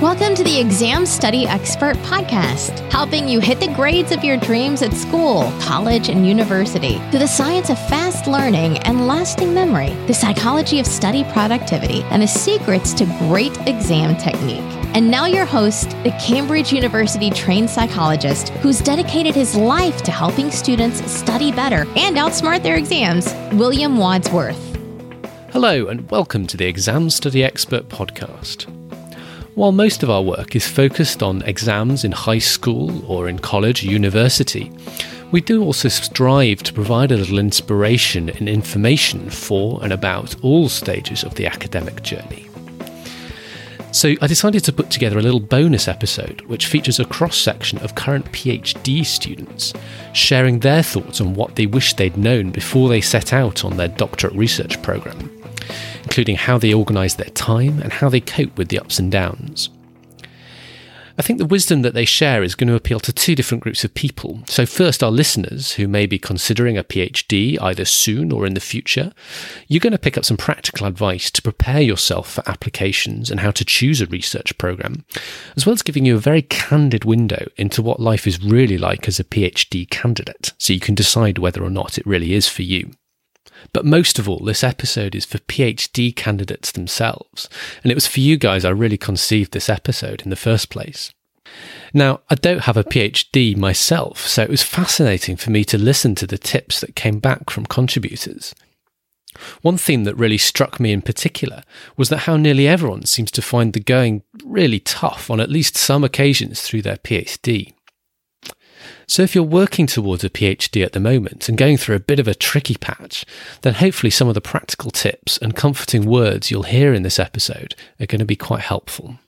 Welcome to the Exam Study Expert Podcast, helping you hit the grades of your dreams at school, college, and university through the science of fast learning and lasting memory, the psychology of study productivity, and the secrets to great exam technique. And now, your host, the Cambridge University trained psychologist who's dedicated his life to helping students study better and outsmart their exams, William Wadsworth. Hello, and welcome to the Exam Study Expert Podcast. While most of our work is focused on exams in high school or in college university, we do also strive to provide a little inspiration and information for and about all stages of the academic journey. So, I decided to put together a little bonus episode which features a cross section of current PhD students sharing their thoughts on what they wish they'd known before they set out on their doctorate research programme including how they organise their time and how they cope with the ups and downs. I think the wisdom that they share is going to appeal to two different groups of people. So, first, our listeners who may be considering a PhD either soon or in the future. You're going to pick up some practical advice to prepare yourself for applications and how to choose a research program, as well as giving you a very candid window into what life is really like as a PhD candidate, so you can decide whether or not it really is for you. But most of all, this episode is for PhD candidates themselves. And it was for you guys I really conceived this episode in the first place. Now, I don't have a PhD myself, so it was fascinating for me to listen to the tips that came back from contributors. One theme that really struck me in particular was that how nearly everyone seems to find the going really tough on at least some occasions through their PhD. So, if you're working towards a PhD at the moment and going through a bit of a tricky patch, then hopefully some of the practical tips and comforting words you'll hear in this episode are going to be quite helpful.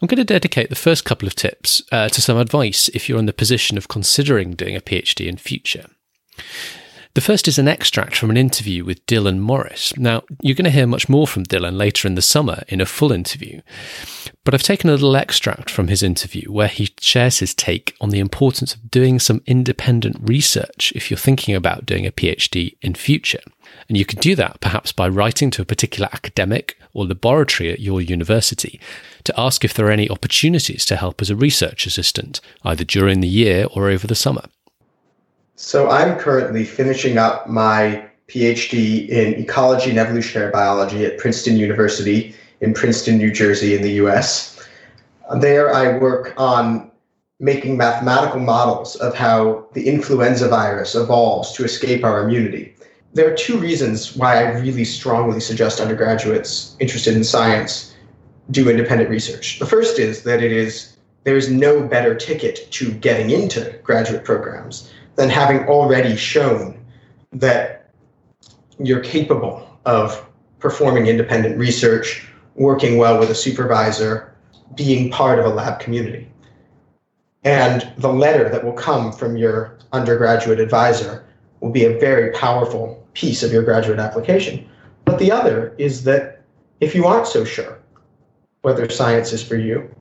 I'm going to dedicate the first couple of tips uh, to some advice if you're in the position of considering doing a PhD in future. The first is an extract from an interview with Dylan Morris. Now, you're going to hear much more from Dylan later in the summer in a full interview, but I've taken a little extract from his interview where he shares his take on the importance of doing some independent research if you're thinking about doing a PhD in future. And you can do that perhaps by writing to a particular academic or laboratory at your university to ask if there are any opportunities to help as a research assistant, either during the year or over the summer. So I'm currently finishing up my PhD in ecology and evolutionary biology at Princeton University in Princeton, New Jersey, in the US. There, I work on making mathematical models of how the influenza virus evolves to escape our immunity. There are two reasons why I really strongly suggest undergraduates interested in science do independent research. The first is that it is there is no better ticket to getting into graduate programs than having already shown that you're capable of performing independent research, working well with a supervisor, being part of a lab community. And the letter that will come from your undergraduate advisor will be a very powerful piece of your graduate application. But the other is that if you aren't so sure whether science is for you,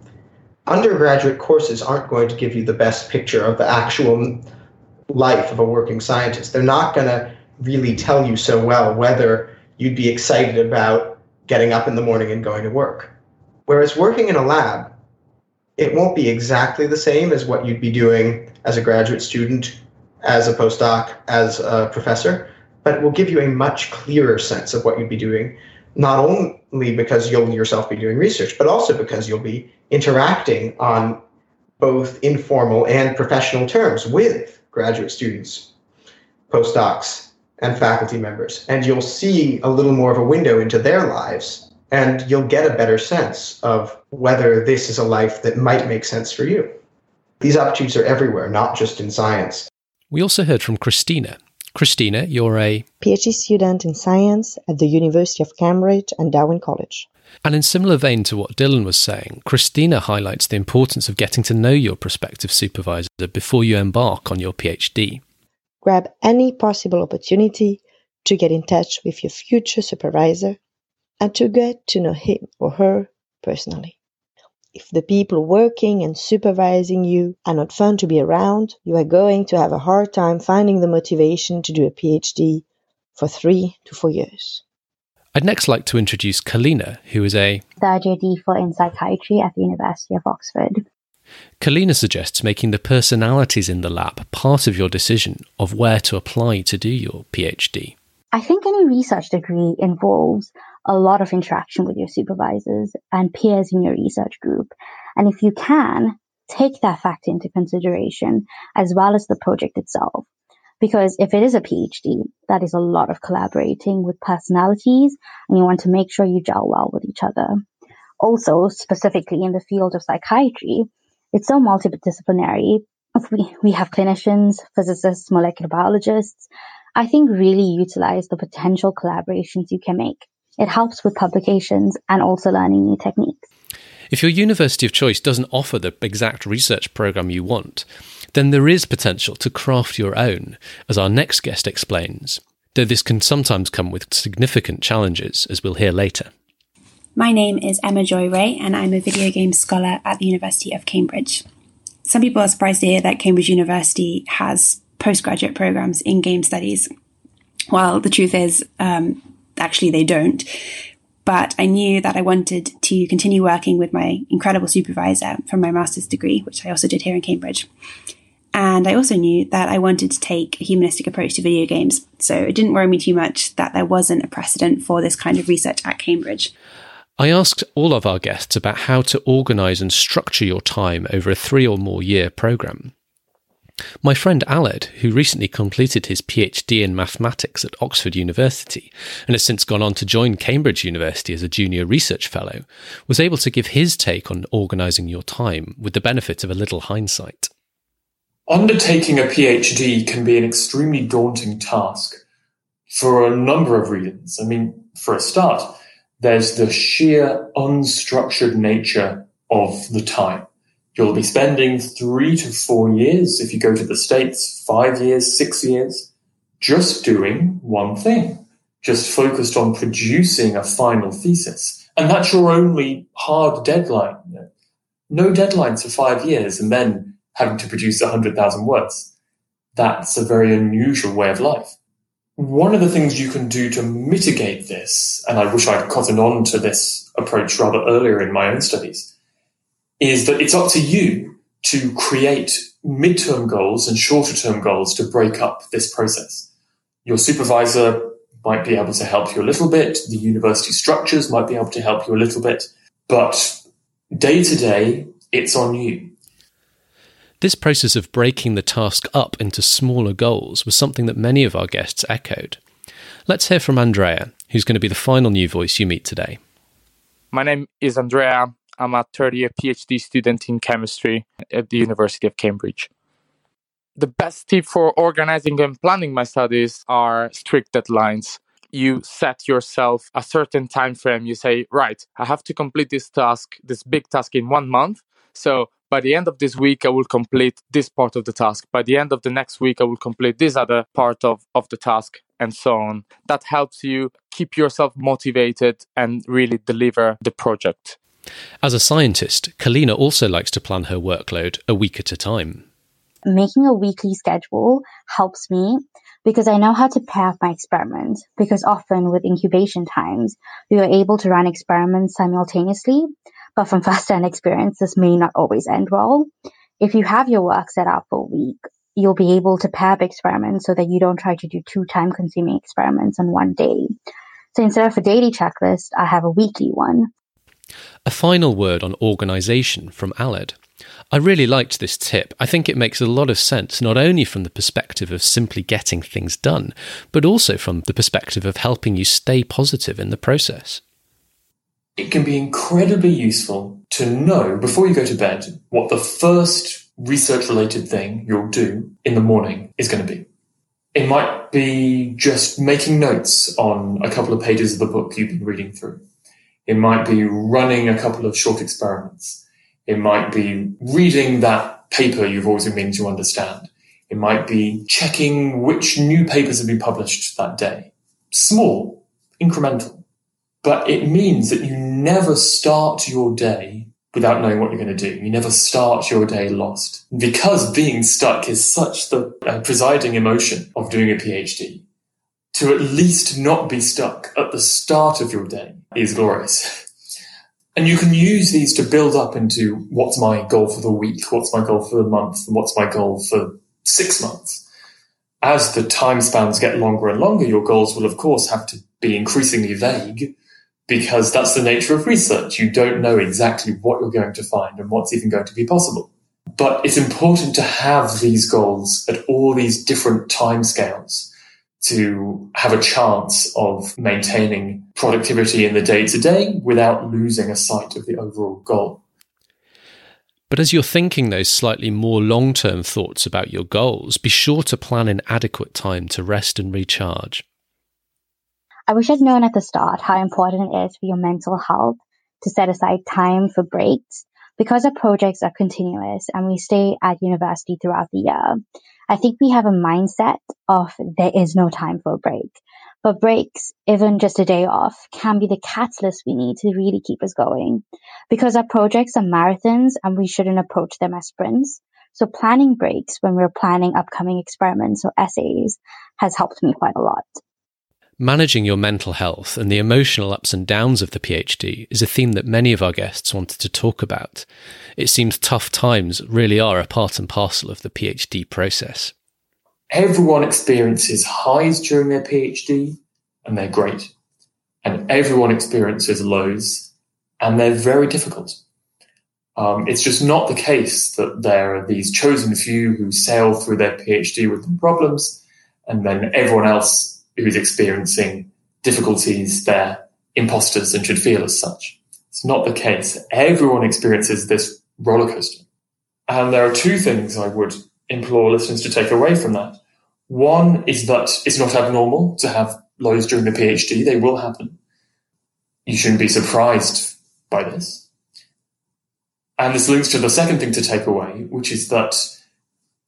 undergraduate courses aren't going to give you the best picture of the actual life of a working scientist. They're not going to really tell you so well whether you'd be excited about getting up in the morning and going to work. Whereas working in a lab, it won't be exactly the same as what you'd be doing as a graduate student, as a postdoc, as a professor, but it will give you a much clearer sense of what you'd be doing, not only because you'll yourself be doing research, but also because you'll be interacting on both informal and professional terms with graduate students, postdocs, and faculty members. And you'll see a little more of a window into their lives, and you'll get a better sense of whether this is a life that might make sense for you. These opportunities are everywhere, not just in science. We also heard from Christina. Christina, you're a PhD student in science at the University of Cambridge and Darwin College. And in similar vein to what Dylan was saying, Christina highlights the importance of getting to know your prospective supervisor before you embark on your PhD. Grab any possible opportunity to get in touch with your future supervisor and to get to know him or her personally. If the people working and supervising you are not fun to be around, you are going to have a hard time finding the motivation to do a PhD for three to four years. I'd next like to introduce Kalina, who is a third year DPhil in psychiatry at the University of Oxford. Kalina suggests making the personalities in the lab part of your decision of where to apply to do your PhD. I think any research degree involves a lot of interaction with your supervisors and peers in your research group. And if you can, take that fact into consideration as well as the project itself. Because if it is a PhD, that is a lot of collaborating with personalities and you want to make sure you gel well with each other. Also, specifically in the field of psychiatry, it's so multidisciplinary. We, we have clinicians, physicists, molecular biologists. I think really utilize the potential collaborations you can make. It helps with publications and also learning new techniques. If your university of choice doesn't offer the exact research program you want, then there is potential to craft your own, as our next guest explains, though this can sometimes come with significant challenges, as we'll hear later. My name is Emma Joy Reay, and I'm a video game scholar at the University of Cambridge. Some people are surprised to hear that Cambridge University has postgraduate programs in game studies. While the truth is, um, actually, they don't. But I knew that I wanted to continue working with my incredible supervisor from my master's degree, which I also did here in Cambridge. And I also knew that I wanted to take a humanistic approach to video games. So it didn't worry me too much that there wasn't a precedent for this kind of research at Cambridge. I asked all of our guests about how to organise and structure your time over a three or more year programme. My friend Aled, who recently completed his PhD in mathematics at Oxford University and has since gone on to join Cambridge University as a junior research fellow, was able to give his take on organising your time with the benefit of a little hindsight. Undertaking a PhD can be an extremely daunting task for a number of reasons. I mean, for a start, there's the sheer unstructured nature of the time. You'll be spending three to four years, if you go to the States, five years, six years, just doing one thing, just focused on producing a final thesis. And that's your only hard deadline. No deadlines for five years and then having to produce 100,000 words. That's a very unusual way of life. One of the things you can do to mitigate this, and I wish I'd gotten on to this approach rather earlier in my own studies, is that it's up to you to create midterm goals and shorter term goals to break up this process. Your supervisor might be able to help you a little bit. The university structures might be able to help you a little bit, but day to day, it's on you. This process of breaking the task up into smaller goals was something that many of our guests echoed. Let's hear from Andrea, who's going to be the final new voice you meet today. My name is Andrea. I'm a third year PhD student in chemistry at the University of Cambridge. The best tip for organizing and planning my studies are strict deadlines. You set yourself a certain time frame. You say, right, I have to complete this task, this big task in one month. So by the end of this week, I will complete this part of the task. By the end of the next week, I will complete this other part of, of the task, and so on. That helps you keep yourself motivated and really deliver the project. As a scientist, Kalina also likes to plan her workload a week at a time. Making a weekly schedule helps me because I know how to pair my experiments. Because often with incubation times, we are able to run experiments simultaneously, but from first-hand experience, this may not always end well. If you have your work set up for a week, you'll be able to pair up experiments so that you don't try to do two time-consuming experiments on one day. So instead of a daily checklist, I have a weekly one. A final word on organisation from Aled. I really liked this tip. I think it makes a lot of sense, not only from the perspective of simply getting things done, but also from the perspective of helping you stay positive in the process. It can be incredibly useful to know before you go to bed what the first research related thing you'll do in the morning is going to be. It might be just making notes on a couple of pages of the book you've been reading through. It might be running a couple of short experiments. It might be reading that paper you've always been meaning to understand. It might be checking which new papers have been published that day. Small, incremental. But it means that you never start your day without knowing what you're going to do. You never start your day lost. Because being stuck is such the uh, presiding emotion of doing a PhD to at least not be stuck at the start of your day is glorious. And you can use these to build up into what's my goal for the week, what's my goal for the month, and what's my goal for six months. As the time spans get longer and longer, your goals will, of course, have to be increasingly vague because that's the nature of research. You don't know exactly what you're going to find and what's even going to be possible. But it's important to have these goals at all these different timescales to have a chance of maintaining productivity in the day to day without losing a sight of the overall goal. But as you're thinking those slightly more long term thoughts about your goals, be sure to plan in adequate time to rest and recharge. I wish I'd known at the start how important it is for your mental health to set aside time for breaks because our projects are continuous and we stay at university throughout the year. I think we have a mindset of there is no time for a break. But breaks, even just a day off, can be the catalyst we need to really keep us going. Because our projects are marathons and we shouldn't approach them as sprints. So planning breaks when we're planning upcoming experiments or essays has helped me quite a lot. Managing your mental health and the emotional ups and downs of the PhD is a theme that many of our guests wanted to talk about. It seems tough times really are a part and parcel of the PhD process. Everyone experiences highs during their PhD, and they're great. And everyone experiences lows, and they're very difficult. Um, it's just not the case that there are these chosen few who sail through their PhD with no problems, and then everyone else who's experiencing difficulties, they're imposters and should feel as such. It's not the case. Everyone experiences this roller coaster. And there are two things I would implore listeners to take away from that. One is that it's not abnormal to have lows during the PhD. They will happen. You shouldn't be surprised by this. And this links to the second thing to take away, which is that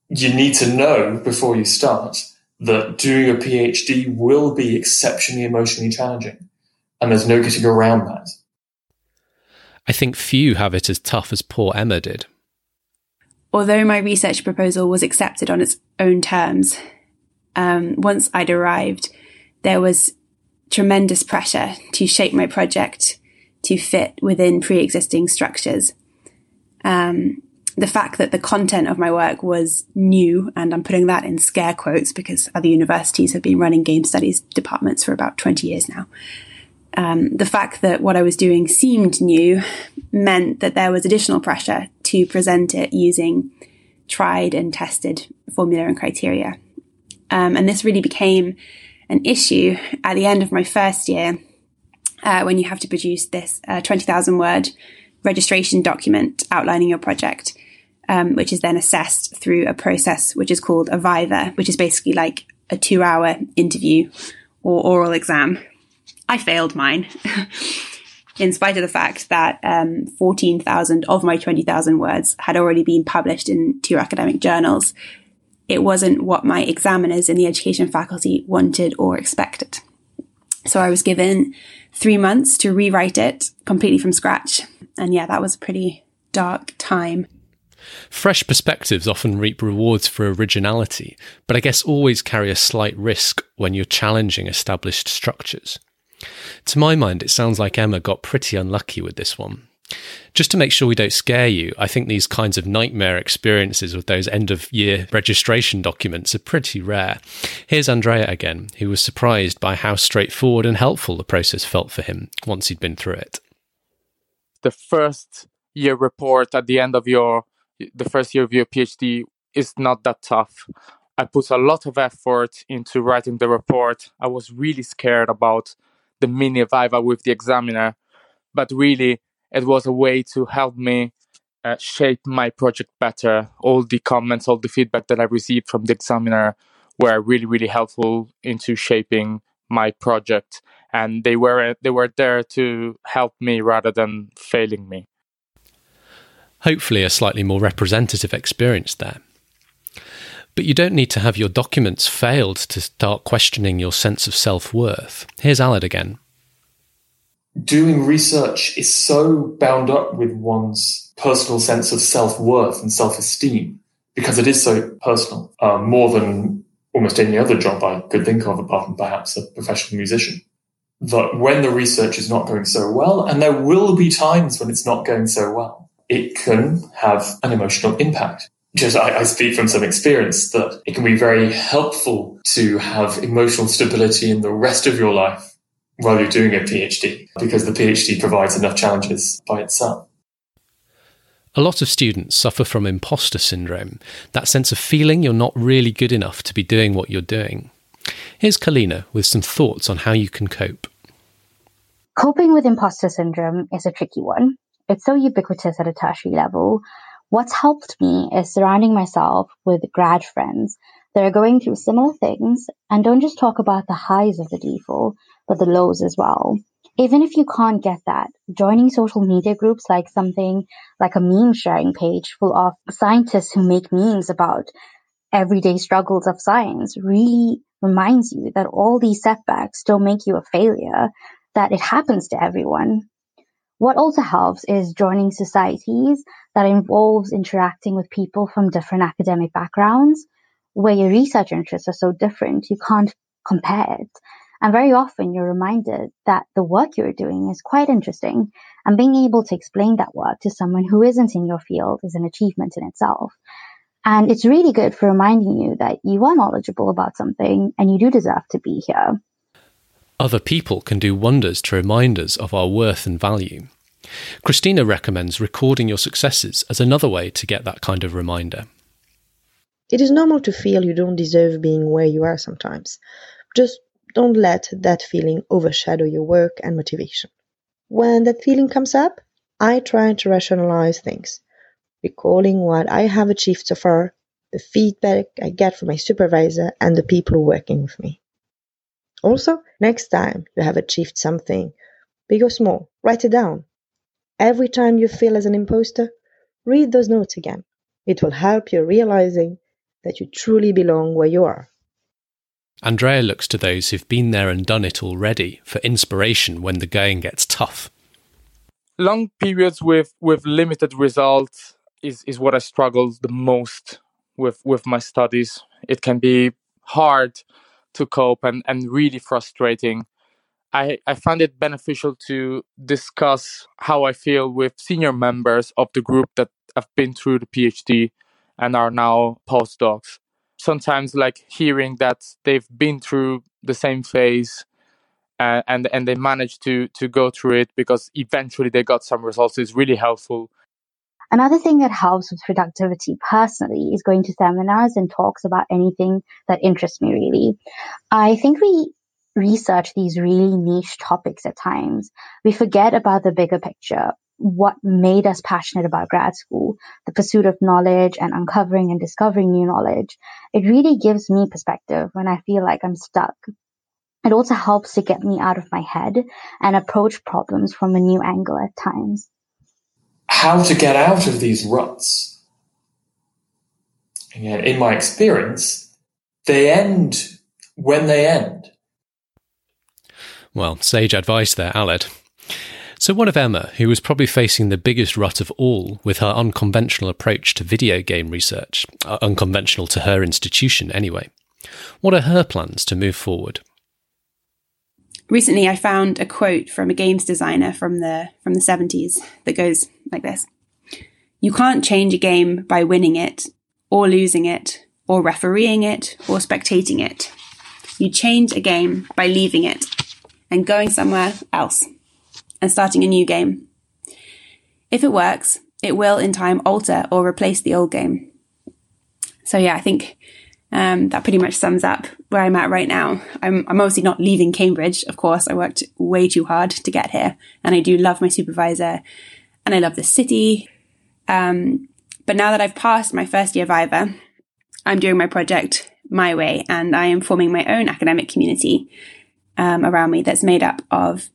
you need to know before you start that doing a PhD will be exceptionally emotionally challenging. And there's no getting around that. I think few have it as tough as poor Emma did. Although my research proposal was accepted on its own terms, um, once I'd arrived, there was tremendous pressure to shape my project to fit within pre existing structures. Um, the fact that the content of my work was new, and I'm putting that in scare quotes because other universities have been running game studies departments for about 20 years now. Um, the fact that what I was doing seemed new meant that there was additional pressure to present it using tried and tested formula and criteria. Um, and this really became an issue at the end of my first year uh, when you have to produce this uh, 20,000 word registration document outlining your project um, which is then assessed through a process which is called a viva, which is basically like a two hour interview or oral exam. I failed mine. in spite of the fact that um, 14,000 of my 20,000 words had already been published in two academic journals, it wasn't what my examiners in the education faculty wanted or expected. So I was given three months to rewrite it completely from scratch. And yeah, that was a pretty dark time. Fresh perspectives often reap rewards for originality, but I guess always carry a slight risk when you're challenging established structures. To my mind, it sounds like Emma got pretty unlucky with this one. Just to make sure we don't scare you, I think these kinds of nightmare experiences with those end of year registration documents are pretty rare. Here's Andrea again, who was surprised by how straightforward and helpful the process felt for him once he'd been through it. The first year report at the end of your the first year of your PhD is not that tough. I put a lot of effort into writing the report. I was really scared about the mini viva with the examiner, but really it was a way to help me uh, shape my project better. All the comments, all the feedback that I received from the examiner were really, really helpful into shaping my project, and they were they were there to help me rather than failing me hopefully a slightly more representative experience there. But you don't need to have your documents failed to start questioning your sense of self worth. Here's Aled again. Doing research is so bound up with one's personal sense of self worth and self esteem because it is so personal, uh, more than almost any other job I could think of, apart from perhaps a professional musician. That when the research is not going so well, and there will be times when it's not going so well, it can have an emotional impact. Just I, I speak from some experience that it can be very helpful to have emotional stability in the rest of your life while you're doing a PhD, because the PhD provides enough challenges by itself. A lot of students suffer from imposter syndrome, that sense of feeling you're not really good enough to be doing what you're doing. Here's Kalina with some thoughts on how you can cope. Coping with imposter syndrome is a tricky one. It's so ubiquitous at a tertiary level. What's helped me is surrounding myself with grad friends that are going through similar things and don't just talk about the highs of the DPhil, but the lows as well even if you can't get that, joining social media groups like something like a meme sharing page full of scientists who make memes about everyday struggles of science really reminds you that all these setbacks don't make you a failure, that it happens to everyone. What also helps is joining societies that involves interacting with people from different academic backgrounds, where your research interests are so different you can't compare it. And very often you're reminded that the work you're doing is quite interesting and being able to explain that work to someone who isn't in your field is an achievement in itself. And it's really good for reminding you that you are knowledgeable about something and you do deserve to be here. Other people can do wonders to remind us of our worth and value. Christina recommends recording your successes as another way to get that kind of reminder. It is normal to feel you don't deserve being where you are sometimes. Just don't let that feeling overshadow your work and motivation. When that feeling comes up, I try to rationalize things, recalling what I have achieved so far, the feedback I get from my supervisor, and the people working with me. Also, next time you have achieved something, big or small, write it down. Every time you feel as an imposter, read those notes again. It will help you realizing that you truly belong where you are. Andrea looks to those who've been there and done it already for inspiration when the going gets tough. Long periods with, with limited results is, is what I struggle the most with, with my studies. It can be hard to cope and, and really frustrating. I, I find it beneficial to discuss how I feel with senior members of the group that have been through the PhD and are now postdocs sometimes like hearing that they've been through the same phase uh, and and they managed to to go through it because eventually they got some results is really helpful Another thing that helps with productivity personally is going to seminars and talks about anything that interests me really. I think we research these really niche topics at times. We forget about the bigger picture what made us passionate about grad school, the pursuit of knowledge and uncovering and discovering new knowledge. It really gives me perspective when I feel like I'm stuck. It also helps to get me out of my head and approach problems from a new angle at times. How to get out of these ruts? Again, in my experience, they end when they end. Well, sage advice there, Aled. So, what of Emma, who was probably facing the biggest rut of all with her unconventional approach to video game research, uh, unconventional to her institution anyway? What are her plans to move forward? Recently, I found a quote from a games designer from the from the 70s that goes like this: "You can't change a game by winning it, or losing it, or refereeing it, or spectating it. You change a game by leaving it and going somewhere else." and starting a new game. If it works, it will in time alter or replace the old game. So yeah, I think um, that pretty much sums up where I'm at right now. I'm, I'm obviously not leaving Cambridge, of course. I worked way too hard to get here, and I do love my supervisor, and I love the city. Um, but now that I've passed my first year Viva, I'm doing my project my way, and I am forming my own academic community um, around me that's made up of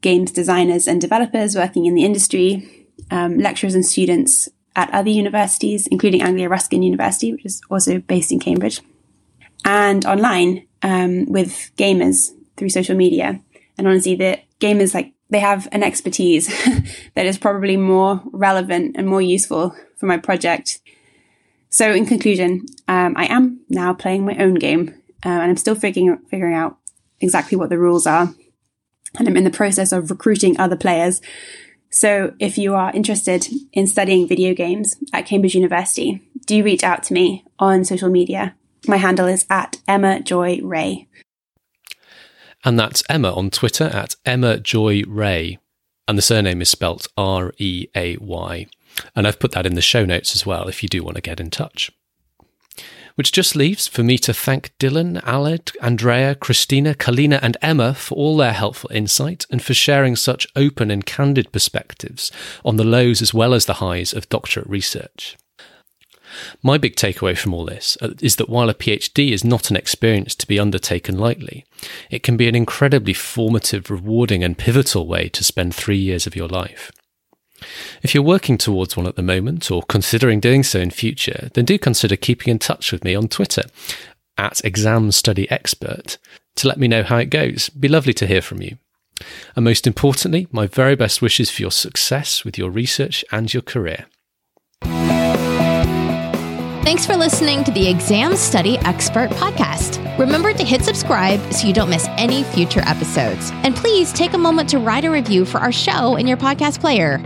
games designers and developers working in the industry, um, lecturers and students at other universities, including Anglia Ruskin University, which is also based in Cambridge, and online um, with gamers through social media. And honestly, the gamers like they have an expertise that is probably more relevant and more useful for my project. So, in conclusion, um, I am now playing my own game, uh, and I'm still figuring figuring out exactly what the rules are, and I'm in the process of recruiting other players. So, if you are interested in studying video games at Cambridge University, do reach out to me on social media. My handle is at Emma Joy Reay. And that's Emma on Twitter at Emma Joy Reay. And the surname is spelt R E A Y. And I've put that in the show notes as well if you do want to get in touch. Which just leaves for me to thank Dylan, Aled, Andrea, Christina, Kalina, and Emma for all their helpful insight and for sharing such open and candid perspectives on the lows as well as the highs of doctorate research. My big takeaway from all this uh, is that while a PhD is not an experience to be undertaken lightly, it can be an incredibly formative, rewarding, and pivotal way to spend three years of your life. If you're working towards one at the moment or considering doing so in future, then do consider keeping in touch with me on Twitter at Exam Study Expert to let me know how it goes. Be lovely to hear from you. And most importantly, my very best wishes for your success with your research and your career. Thanks for listening to the Exam Study Expert podcast. Remember to hit subscribe so you don't miss any future episodes. And please take a moment to write a review for our show in your podcast player.